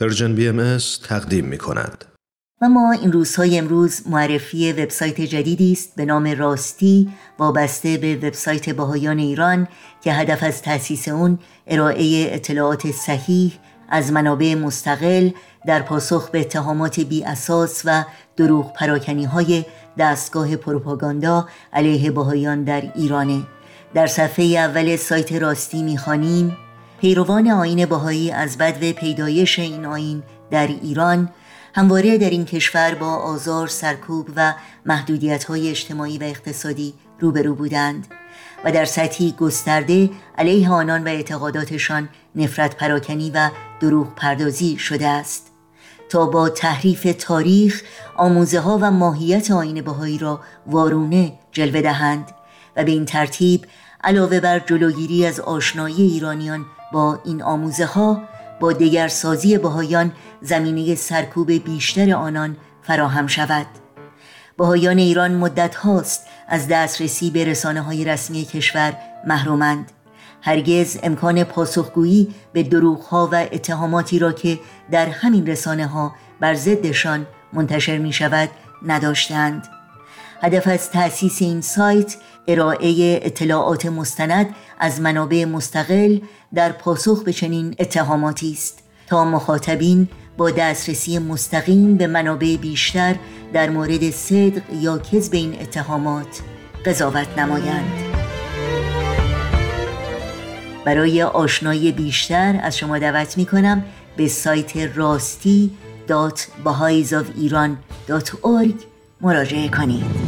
Persian BMS تقدیم می کند. و ما این روزهای امروز معرفی وبسایت جدیدی است به نام راستی وابسته به وبسایت بهایان ایران که هدف از تأسیس اون ارائه اطلاعات صحیح از منابع مستقل در پاسخ به اتهامات بی اساس و دروغ پراکنی های دستگاه پروپاگاندا علیه بهایان در ایرانه در صفحه اول سایت راستی می‌خوانیم پیروان آین بهایی از بدو پیدایش این آین در ایران همواره در این کشور با آزار، سرکوب و محدودیت های اجتماعی و اقتصادی روبرو بودند و در سطحی گسترده علیه آنان و اعتقاداتشان نفرت پراکنی و دروغ پردازی شده است. تا با تحریف تاریخ آموزه ها و ماهیت آین بهایی را وارونه جلوه دهند و به این ترتیب علاوه بر جلوگیری از آشنایی ایرانیان با این آموزه ها با دگرسازی بهایان زمینه سرکوب بیشتر آنان فراهم شود. بهایان ایران مدت هاست از دسترسی به رسانه های رسمی کشور محرومند. هرگز امکان پاسخگویی به دروغ ها و اتهاماتی را که در همین رسانه ها بر ضدشان منتشر می شود نداشتند. هدف از تأسیس این سایت ارائه اطلاعات مستند از منابع مستقل در پاسخ به چنین اتهاماتی است. تا مخاطبین با دسترسی مستقیم به منابع بیشتر در مورد صدق یا کذب این اتهامات قضاوت نمایند. برای آشنایی بیشتر از شما دعوت می کنم به سایت راستی مراجعه کنید.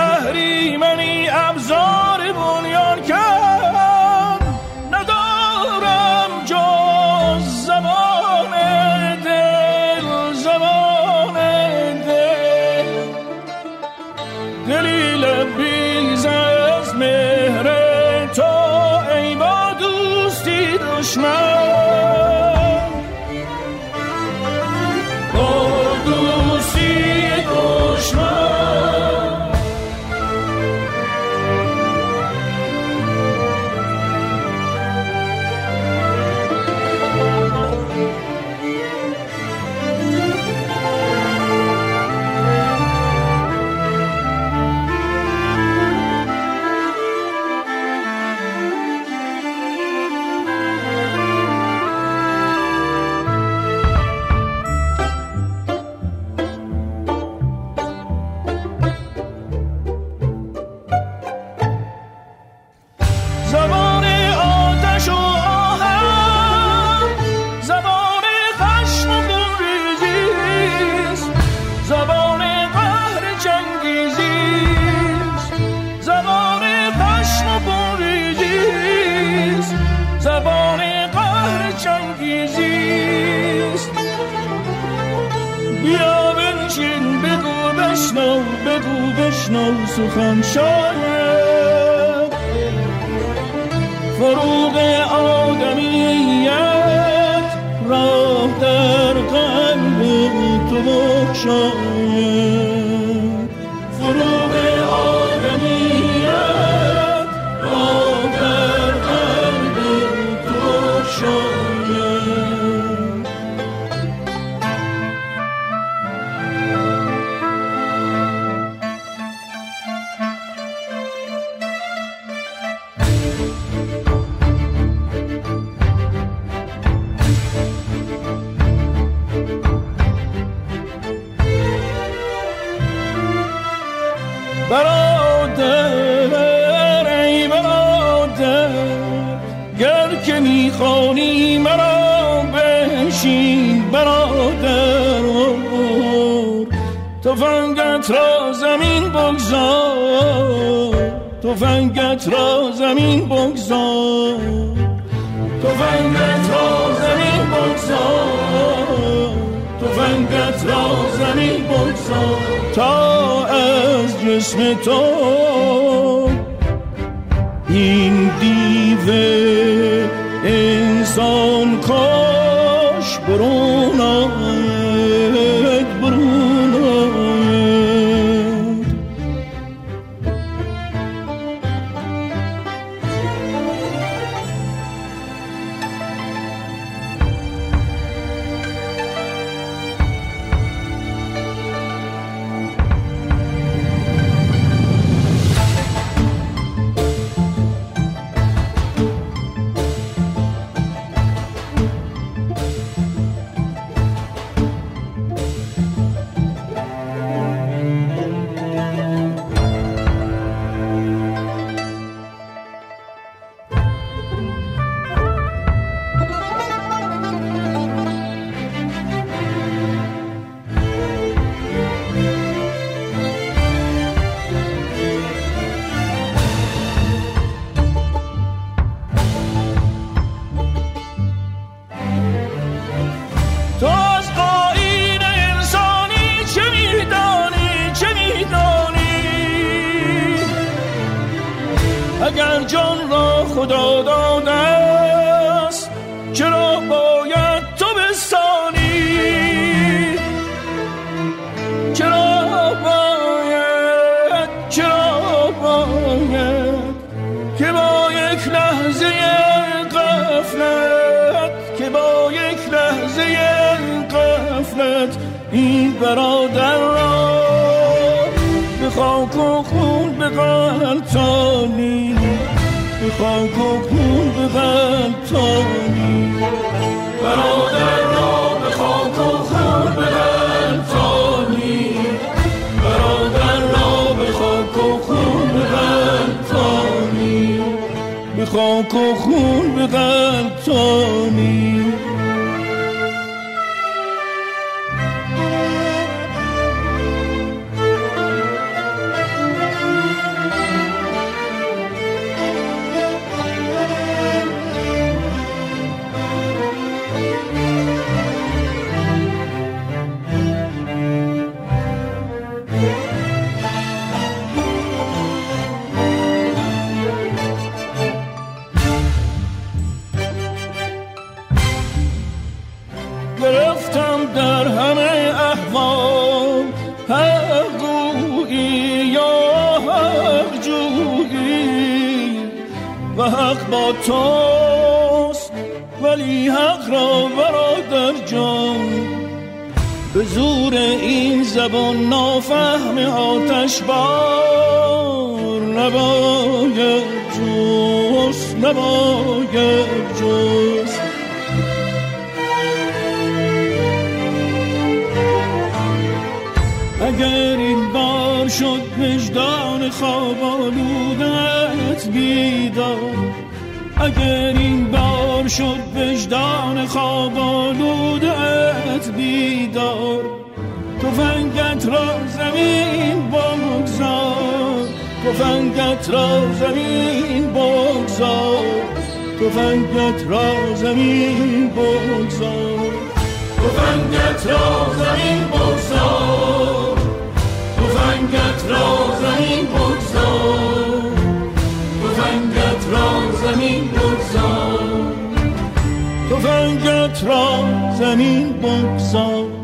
بشنو بشنو سخن شاید. فروغ آدمیت راه در قلب تو بخشاید برادر ای برادر گر که می‌خوانی مرا بشین برادر. فنگت را زمین بگذار فنگت را زمین بگذار فنگت را زمین بگذار. فنگت را زمین تا از جسم تو تو از انسانی چه اگر جان را خدا داده برادر را به خاک و خون به غلطانی به خاک و خون را به خاک و خون برادر را به خاک و خون به غلطانی حق با توست ولی حق را برادر جان به زور این زبان نافهم آتش بار نباید جوست نباید جوست اگر این بار شد وجدان خواب آلودت بیدار. اگر این بار شد وجدان خواب آلودت بیدار. تفنگت را زمین بگذار. تفنگت را زمین بگذار. تفنگت را زمین بگذار. تفنگت را زمین بگذار. را زمین بگذار.